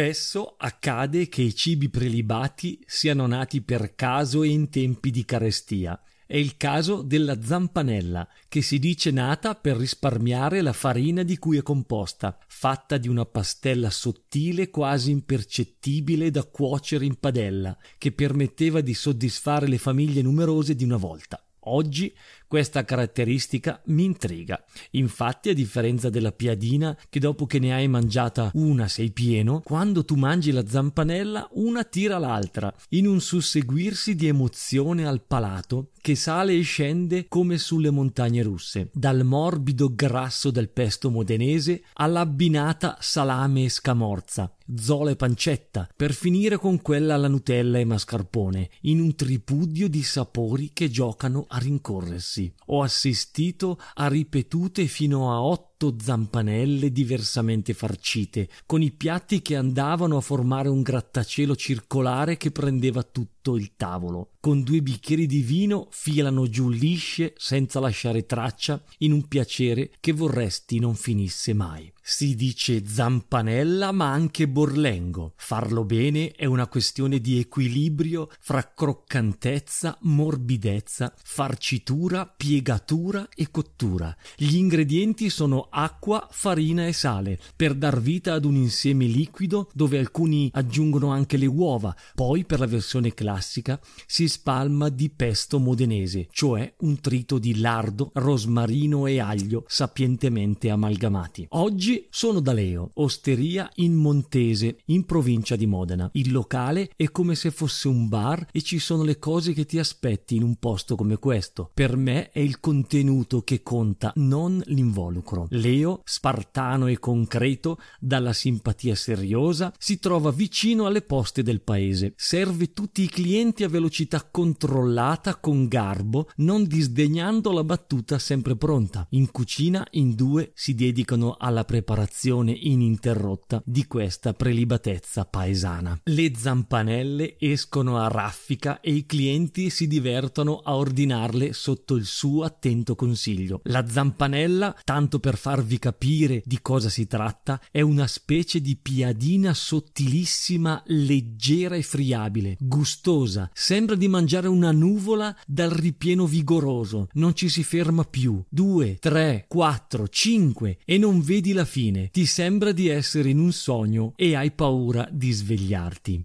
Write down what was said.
Spesso accade che i cibi prelibati siano nati per caso e in tempi di carestia. È il caso della zampanella, che si dice nata per risparmiare la farina di cui è composta, fatta di una pastella sottile quasi impercettibile da cuocere in padella, che permetteva di soddisfare le famiglie numerose di una volta. Oggi questa caratteristica mi intriga. Infatti, a differenza della piadina, che dopo che ne hai mangiata una sei pieno, quando tu mangi la zampanella, una tira l'altra, in un susseguirsi di emozione al palato che sale e scende come sulle montagne russe, dal morbido grasso del pesto modenese all'abbinata salame e scamorza, zola e pancetta, per finire con quella alla Nutella e mascarpone, in un tripudio di sapori che giocano a rincorrersi mesi ho assistito a ripetute fino a otto zampanelle diversamente farcite, con i piatti che andavano a formare un grattacielo circolare che prendeva tutto il tavolo. Con due bicchieri di vino filano giù lisce senza lasciare traccia in un piacere che vorresti non finisse mai. Si dice zampanella ma anche borlengo. Farlo bene è una questione di equilibrio fra croccantezza, morbidezza, farcitura, piegatura e cottura. Gli ingredienti sono acqua, farina e sale per dar vita ad un insieme liquido dove alcuni aggiungono anche le uova. Poi per la versione classica si spalma di pesto modenese, cioè un trito di lardo, rosmarino e aglio sapientemente amalgamati. Oggi sono da Leo, osteria in Montese, in provincia di Modena. Il locale è come se fosse un bar e ci sono le cose che ti aspetti in un posto come questo. Per me è il contenuto che conta, non l'involucro. Leo, spartano e concreto, dalla simpatia seriosa, si trova vicino alle poste del paese. Serve tutti i clienti a velocità controllata, con garbo, non disdegnando la battuta sempre pronta. In cucina in due si dedicano alla preparazione ininterrotta di questa prelibatezza paesana. Le zampanelle escono a raffica e i clienti si divertono a ordinarle sotto il suo attento consiglio. La zampanella, tanto per farvi capire di cosa si tratta, è una specie di piadina sottilissima, leggera e friabile, gustosa, sembra di mangiare una nuvola dal ripieno vigoroso, non ci si ferma più. Due, tre, quattro, cinque e non vedi la fine ti sembra di essere in un sogno e hai paura di svegliarti.